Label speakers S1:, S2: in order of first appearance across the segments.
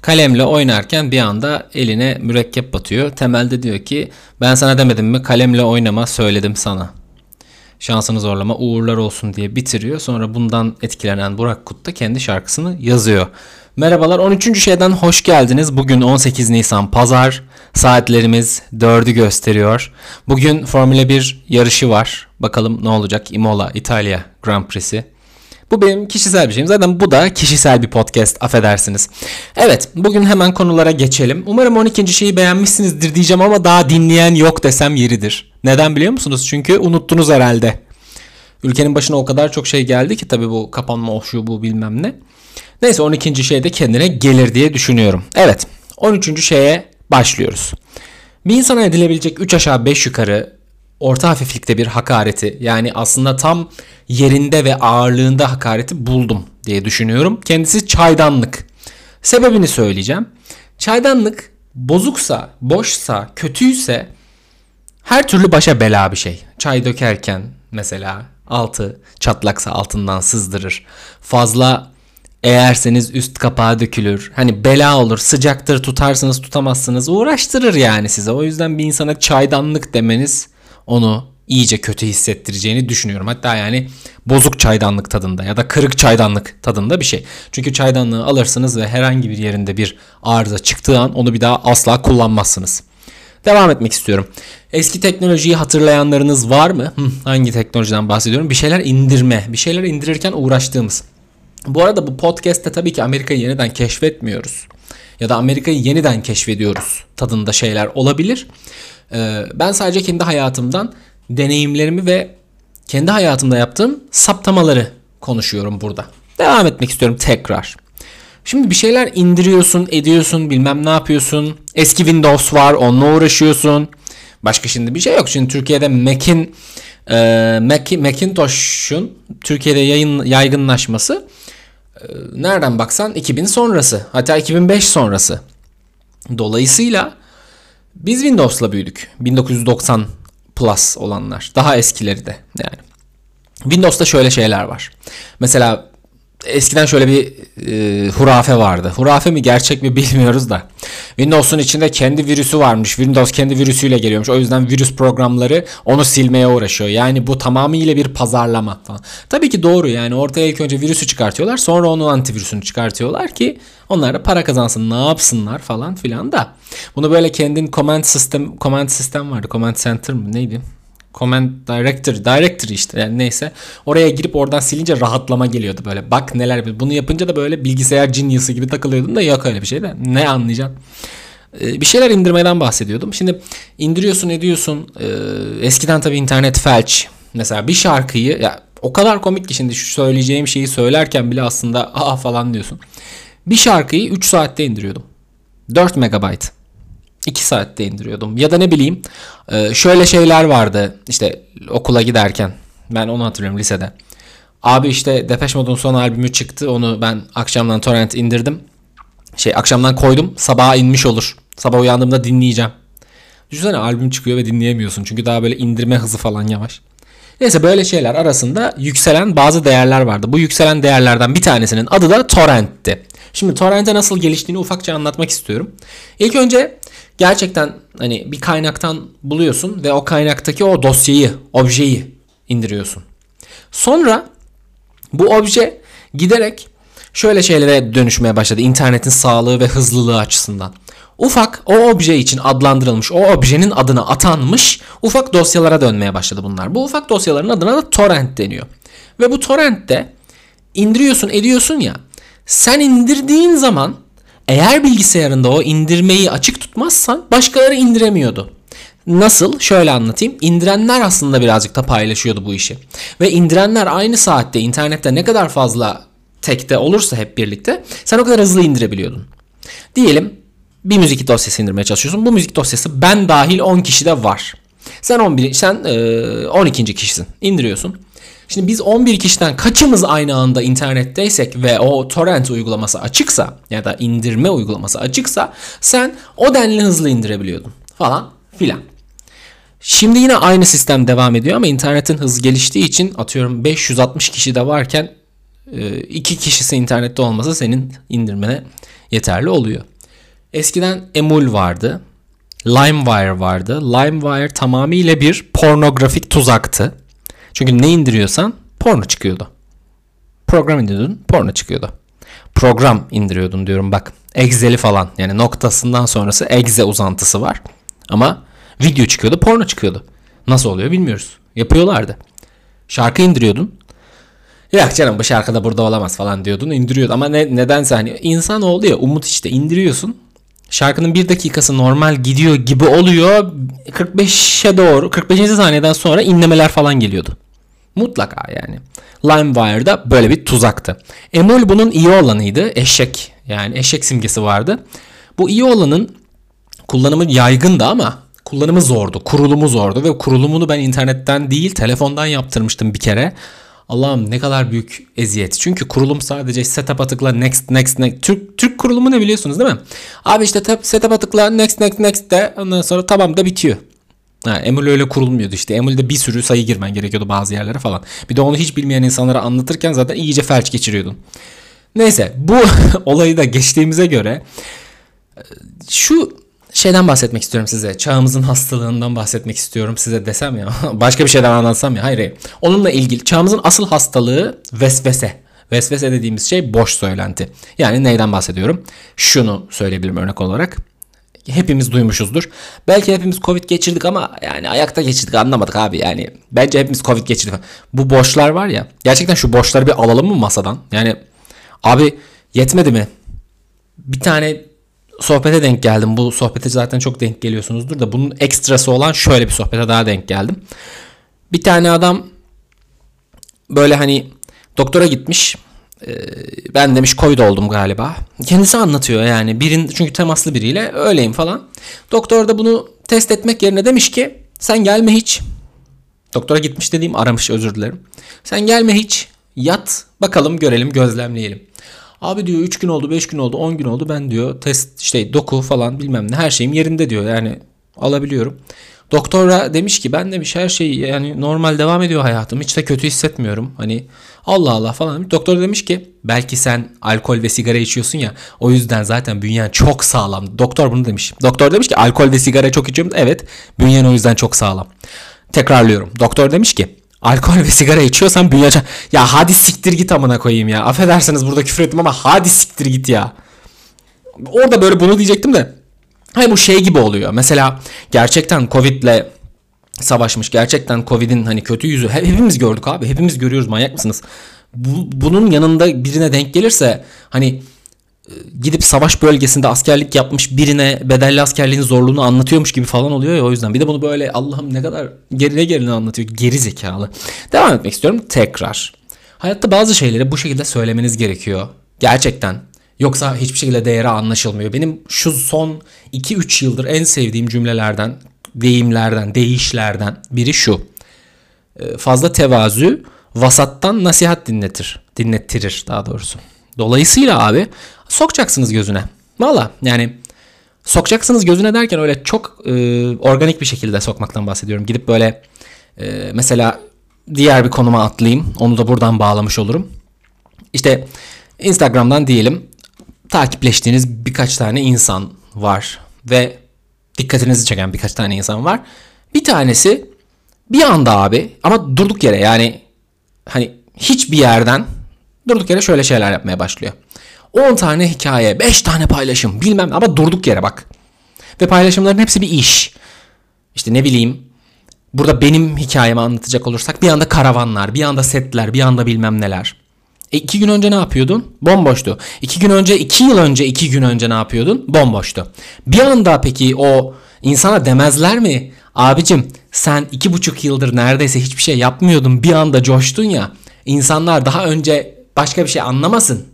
S1: kalemle oynarken bir anda eline mürekkep batıyor. Temelde diyor ki ben sana demedim mi kalemle oynama söyledim sana. Şansını zorlama uğurlar olsun diye bitiriyor. Sonra bundan etkilenen Burak Kut da kendi şarkısını yazıyor. Merhabalar 13. şeyden hoş geldiniz. Bugün 18 Nisan Pazar. Saatlerimiz 4'ü gösteriyor. Bugün Formula 1 yarışı var. Bakalım ne olacak Imola İtalya Grand Prix'si. Bu benim kişisel bir şeyim. Zaten bu da kişisel bir podcast affedersiniz. Evet bugün hemen konulara geçelim. Umarım 12. şeyi beğenmişsinizdir diyeceğim ama daha dinleyen yok desem yeridir. Neden biliyor musunuz? Çünkü unuttunuz herhalde. Ülkenin başına o kadar çok şey geldi ki tabii bu kapanma o şu bu bilmem ne. Neyse 12. şey de kendine gelir diye düşünüyorum. Evet 13. şeye başlıyoruz. Bir insana edilebilecek 3 aşağı 5 yukarı orta hafiflikte bir hakareti yani aslında tam yerinde ve ağırlığında hakareti buldum diye düşünüyorum. Kendisi çaydanlık. Sebebini söyleyeceğim. Çaydanlık bozuksa, boşsa, kötüyse her türlü başa bela bir şey. Çay dökerken mesela altı çatlaksa altından sızdırır. Fazla eğerseniz üst kapağı dökülür. Hani bela olur. Sıcaktır tutarsınız tutamazsınız. Uğraştırır yani size. O yüzden bir insana çaydanlık demeniz onu iyice kötü hissettireceğini düşünüyorum. Hatta yani bozuk çaydanlık tadında ya da kırık çaydanlık tadında bir şey. Çünkü çaydanlığı alırsınız ve herhangi bir yerinde bir arıza çıktığı an onu bir daha asla kullanmazsınız. Devam etmek istiyorum. Eski teknolojiyi hatırlayanlarınız var mı? Hangi teknolojiden bahsediyorum? Bir şeyler indirme, bir şeyler indirirken uğraştığımız. Bu arada bu podcast'te tabii ki Amerika'yı yeniden keşfetmiyoruz. Ya da Amerika'yı yeniden keşfediyoruz tadında şeyler olabilir. Ee, ben sadece kendi hayatımdan deneyimlerimi ve kendi hayatımda yaptığım saptamaları konuşuyorum burada. Devam etmek istiyorum tekrar. Şimdi bir şeyler indiriyorsun, ediyorsun, bilmem ne yapıyorsun. Eski Windows var, onunla uğraşıyorsun. Başka şimdi bir şey yok. Şimdi Türkiye'de Mac'in e, Mac, Macintosh'un Türkiye'de yayın, yaygınlaşması e, nereden baksan 2000 sonrası. Hatta 2005 sonrası. Dolayısıyla biz Windows'la büyüdük. 1990 Plus olanlar. Daha eskileri de yani. Windows'ta şöyle şeyler var. Mesela eskiden şöyle bir e, hurafe vardı. Hurafe mi gerçek mi bilmiyoruz da. Windows'un içinde kendi virüsü varmış. Windows kendi virüsüyle geliyormuş. O yüzden virüs programları onu silmeye uğraşıyor. Yani bu tamamıyla bir pazarlama falan. Tabii ki doğru yani ortaya ilk önce virüsü çıkartıyorlar. Sonra onun antivirüsünü çıkartıyorlar ki onlar da para kazansın ne yapsınlar falan filan da. Bunu böyle kendin command sistem command sistem vardı. Command center mı neydi? Command Director, Director işte yani neyse. Oraya girip oradan silince rahatlama geliyordu böyle. Bak neler bunu yapınca da böyle bilgisayar genius'ı gibi takılıyordum da yok öyle bir şey de. Ne anlayacaksın? Ee, bir şeyler indirmeden bahsediyordum. Şimdi indiriyorsun ediyorsun. Ee, eskiden tabii internet felç. Mesela bir şarkıyı ya o kadar komik ki şimdi şu söyleyeceğim şeyi söylerken bile aslında aa falan diyorsun. Bir şarkıyı 3 saatte indiriyordum. 4 megabayt. 2 saatte indiriyordum. Ya da ne bileyim e, şöyle şeyler vardı işte okula giderken. Ben onu hatırlıyorum lisede. Abi işte Depeche Mode'un son albümü çıktı. Onu ben akşamdan torrent indirdim. Şey akşamdan koydum. Sabaha inmiş olur. Sabah uyandığımda dinleyeceğim. Düşünsene albüm çıkıyor ve dinleyemiyorsun. Çünkü daha böyle indirme hızı falan yavaş. Neyse böyle şeyler arasında yükselen bazı değerler vardı. Bu yükselen değerlerden bir tanesinin adı da torrentti. Şimdi torrent'e nasıl geliştiğini ufakça anlatmak istiyorum. İlk önce gerçekten hani bir kaynaktan buluyorsun ve o kaynaktaki o dosyayı, objeyi indiriyorsun. Sonra bu obje giderek şöyle şeylere dönüşmeye başladı internetin sağlığı ve hızlılığı açısından. Ufak o obje için adlandırılmış, o objenin adına atanmış ufak dosyalara dönmeye başladı bunlar. Bu ufak dosyaların adına da torrent deniyor. Ve bu torrentte indiriyorsun, ediyorsun ya. Sen indirdiğin zaman eğer bilgisayarında o indirmeyi açık tutmazsan başkaları indiremiyordu. Nasıl? Şöyle anlatayım. İndirenler aslında birazcık da paylaşıyordu bu işi. Ve indirenler aynı saatte internette ne kadar fazla tekte olursa hep birlikte sen o kadar hızlı indirebiliyordun. Diyelim bir müzik dosyası indirmeye çalışıyorsun. Bu müzik dosyası ben dahil 10 kişi de var. Sen 11 sen e, 12. kişisin. İndiriyorsun. Şimdi biz 11 kişiden kaçımız aynı anda internetteysek ve o torrent uygulaması açıksa ya da indirme uygulaması açıksa sen o denli hızlı indirebiliyordun falan filan. Şimdi yine aynı sistem devam ediyor ama internetin hızı geliştiği için atıyorum 560 kişi de varken e, iki kişisi internette olmasa senin indirmene yeterli oluyor. Eskiden Emul vardı. LimeWire vardı. LimeWire tamamıyla bir pornografik tuzaktı. Çünkü ne indiriyorsan porno çıkıyordu. Program indiriyordun, porno çıkıyordu. Program indiriyordun diyorum bak. Excel'i falan yani noktasından sonrası exe uzantısı var. Ama video çıkıyordu, porno çıkıyordu. Nasıl oluyor bilmiyoruz. Yapıyorlardı. Şarkı indiriyordun. Yok canım bu şarkıda burada olamaz falan diyordun indiriyordun. Ama ne, nedense hani insan oldu ya umut işte indiriyorsun. Şarkının bir dakikası normal gidiyor gibi oluyor. 45'e doğru 45. saniyeden sonra inlemeler falan geliyordu. Mutlaka yani. LimeWire'da böyle bir tuzaktı. Emul bunun iyi olanıydı. Eşek yani eşek simgesi vardı. Bu iyi olanın kullanımı yaygındı ama kullanımı zordu. Kurulumu zordu ve kurulumunu ben internetten değil telefondan yaptırmıştım bir kere. Allah'ım ne kadar büyük eziyet. Çünkü kurulum sadece setup'a tıkla next next next. Türk, Türk kurulumu ne biliyorsunuz değil mi? Abi işte setup'a tıkla next next next de ondan sonra tamam da bitiyor. Ha, Emul öyle kurulmuyordu işte. Emul'de bir sürü sayı girmen gerekiyordu bazı yerlere falan. Bir de onu hiç bilmeyen insanlara anlatırken zaten iyice felç geçiriyordun. Neyse bu olayı da geçtiğimize göre şu şeyden bahsetmek istiyorum size. Çağımızın hastalığından bahsetmek istiyorum size desem ya. Başka bir şeyden anlatsam ya. Hayır hayır. Onunla ilgili çağımızın asıl hastalığı vesvese. Vesvese dediğimiz şey boş söylenti. Yani neyden bahsediyorum? Şunu söyleyebilirim örnek olarak. Hepimiz duymuşuzdur. Belki hepimiz Covid geçirdik ama yani ayakta geçirdik anlamadık abi. Yani bence hepimiz Covid geçirdik. Bu boşlar var ya. Gerçekten şu boşları bir alalım mı masadan? Yani abi yetmedi mi? Bir tane sohbete denk geldim. Bu sohbete zaten çok denk geliyorsunuzdur da bunun ekstrası olan şöyle bir sohbete daha denk geldim. Bir tane adam böyle hani doktora gitmiş. Ee, ben demiş Covid oldum galiba. Kendisi anlatıyor yani. Birin çünkü temaslı biriyle öyleyim falan. Doktor da bunu test etmek yerine demiş ki sen gelme hiç. Doktora gitmiş dediğim aramış özür dilerim. Sen gelme hiç. Yat bakalım görelim gözlemleyelim. Abi diyor 3 gün oldu 5 gün oldu 10 gün oldu ben diyor test işte doku falan bilmem ne her şeyim yerinde diyor yani alabiliyorum. Doktora demiş ki ben demiş her şey yani normal devam ediyor hayatım hiç de kötü hissetmiyorum hani Allah Allah falan demiş. Doktor demiş ki belki sen alkol ve sigara içiyorsun ya o yüzden zaten bünyen çok sağlam. Doktor bunu demiş. Doktor demiş ki alkol ve sigara çok içiyorum. Evet bünyen o yüzden çok sağlam. Tekrarlıyorum. Doktor demiş ki alkol ve sigara içiyorsan bünyaca ya hadi siktir git amına koyayım ya. Affedersiniz burada küfür ettim ama hadi siktir git ya. Orada böyle bunu diyecektim de. Hayır bu şey gibi oluyor. Mesela gerçekten Covid'le savaşmış. Gerçekten Covid'in hani kötü yüzü hepimiz gördük abi. Hepimiz görüyoruz manyak mısınız? Bu, bunun yanında birine denk gelirse hani gidip savaş bölgesinde askerlik yapmış birine bedelli askerliğin zorluğunu anlatıyormuş gibi falan oluyor ya o yüzden. Bir de bunu böyle Allah'ım ne kadar gerine gerine anlatıyor. Geri zekalı. Devam etmek istiyorum tekrar. Hayatta bazı şeyleri bu şekilde söylemeniz gerekiyor. Gerçekten. Yoksa hiçbir şekilde değeri anlaşılmıyor. Benim şu son 2-3 yıldır en sevdiğim cümlelerden, deyimlerden, değişlerden biri şu. Ee, fazla tevazu vasattan nasihat dinletir. Dinlettirir daha doğrusu. Dolayısıyla abi sokacaksınız gözüne. Valla yani sokacaksınız gözüne derken öyle çok e, organik bir şekilde sokmaktan bahsediyorum. Gidip böyle e, mesela diğer bir konuma atlayayım. Onu da buradan bağlamış olurum. İşte Instagram'dan diyelim takipleştiğiniz birkaç tane insan var ve dikkatinizi çeken birkaç tane insan var. Bir tanesi bir anda abi ama durduk yere yani hani hiçbir yerden durduk yere şöyle şeyler yapmaya başlıyor. 10 tane hikaye, 5 tane paylaşım bilmem ama durduk yere bak. Ve paylaşımların hepsi bir iş. İşte ne bileyim burada benim hikayemi anlatacak olursak bir anda karavanlar, bir anda setler, bir anda bilmem neler. E iki gün önce ne yapıyordun? Bomboştu. İki gün önce, iki yıl önce, iki gün önce ne yapıyordun? Bomboştu. Bir anda peki o insana demezler mi? Abicim sen iki buçuk yıldır neredeyse hiçbir şey yapmıyordun bir anda coştun ya. İnsanlar daha önce başka bir şey anlamasın.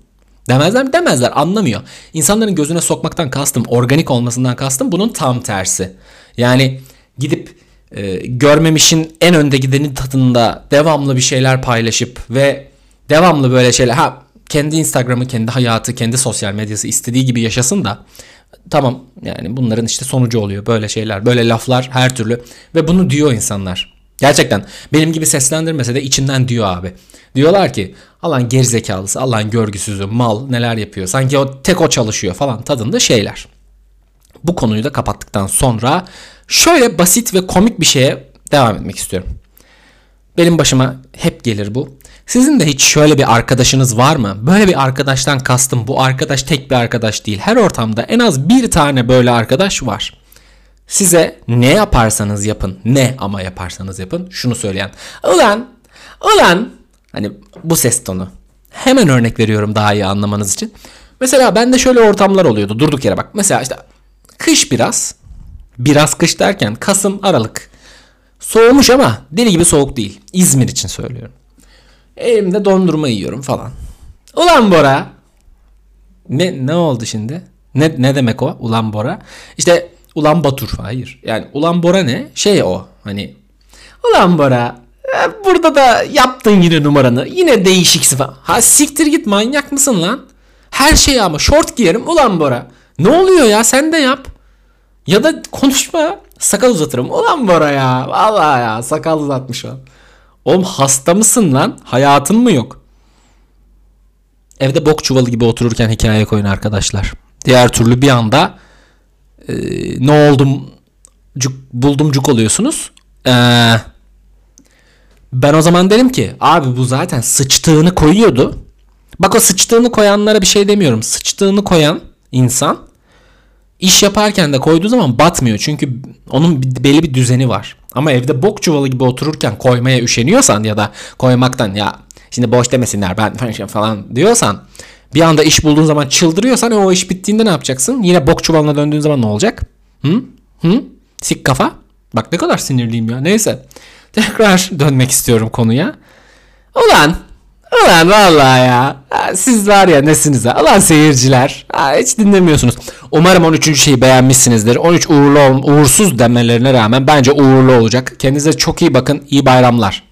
S1: Demezler mi? Demezler. Anlamıyor. İnsanların gözüne sokmaktan kastım, organik olmasından kastım bunun tam tersi. Yani gidip e, görmemişin en önde gidenin tadında devamlı bir şeyler paylaşıp ve devamlı böyle şeyler ha kendi Instagram'ı, kendi hayatı, kendi sosyal medyası istediği gibi yaşasın da tamam yani bunların işte sonucu oluyor böyle şeyler, böyle laflar her türlü ve bunu diyor insanlar. Gerçekten benim gibi seslendirmese de içinden diyor abi. Diyorlar ki Allah'ın gerizekalısı, Allah'ın görgüsüzü, mal neler yapıyor. Sanki o tek o çalışıyor falan tadında şeyler. Bu konuyu da kapattıktan sonra şöyle basit ve komik bir şeye devam etmek istiyorum. Benim başıma hep gelir bu. Sizin de hiç şöyle bir arkadaşınız var mı? Böyle bir arkadaştan kastım bu arkadaş tek bir arkadaş değil. Her ortamda en az bir tane böyle arkadaş var. Size ne yaparsanız yapın, ne ama yaparsanız yapın şunu söyleyen. Ulan, ulan hani bu ses tonu. Hemen örnek veriyorum daha iyi anlamanız için. Mesela bende şöyle ortamlar oluyordu durduk yere bak. Mesela işte kış biraz. Biraz kış derken Kasım, Aralık. Soğumuş ama deli gibi soğuk değil. İzmir için söylüyorum. Elimde dondurma yiyorum falan. Ulan Bora. Ne ne oldu şimdi? Ne ne demek o? Ulan Bora. İşte Ulan Batur. Hayır. Yani Ulan Bora ne? Şey o. Hani Ulan Bora. E, Burada da yaptın yine numaranı. Yine değişik falan. Ha siktir git manyak mısın lan? Her şeyi ama short giyerim. Ulan Bora. Ne oluyor ya sen de yap. Ya da konuşma. Sakal uzatırım. Ulan Bora ya. Vallahi ya sakal uzatmış o. Oğlum hasta mısın lan? Hayatın mı yok? Evde bok çuvalı gibi otururken hikaye koyun arkadaşlar. Diğer türlü bir anda e, ne oldum cuk, buldum cuk oluyorsunuz. Ee, ben o zaman derim ki abi bu zaten sıçtığını koyuyordu. Bak o sıçtığını koyanlara bir şey demiyorum. Sıçtığını koyan insan iş yaparken de koyduğu zaman batmıyor. Çünkü onun belli bir düzeni var. Ama evde bok çuvalı gibi otururken koymaya üşeniyorsan ya da koymaktan ya şimdi boş demesinler ben falan- diyorsan bir anda iş bulduğun zaman çıldırıyorsan o iş bittiğinde ne yapacaksın? Yine bok çuvalına döndüğün zaman ne olacak? Hı? Hı? Sik kafa. Bak ne kadar sinirliyim ya. Neyse. Tekrar dönmek istiyorum konuya. Ulan Ulan vallahi ya. Siz var ya nesiniz ha? Ulan seyirciler. Hiç dinlemiyorsunuz. Umarım 13. şeyi beğenmişsinizdir. 13 uğurlu uğursuz demelerine rağmen bence uğurlu olacak. Kendinize çok iyi bakın. İyi bayramlar.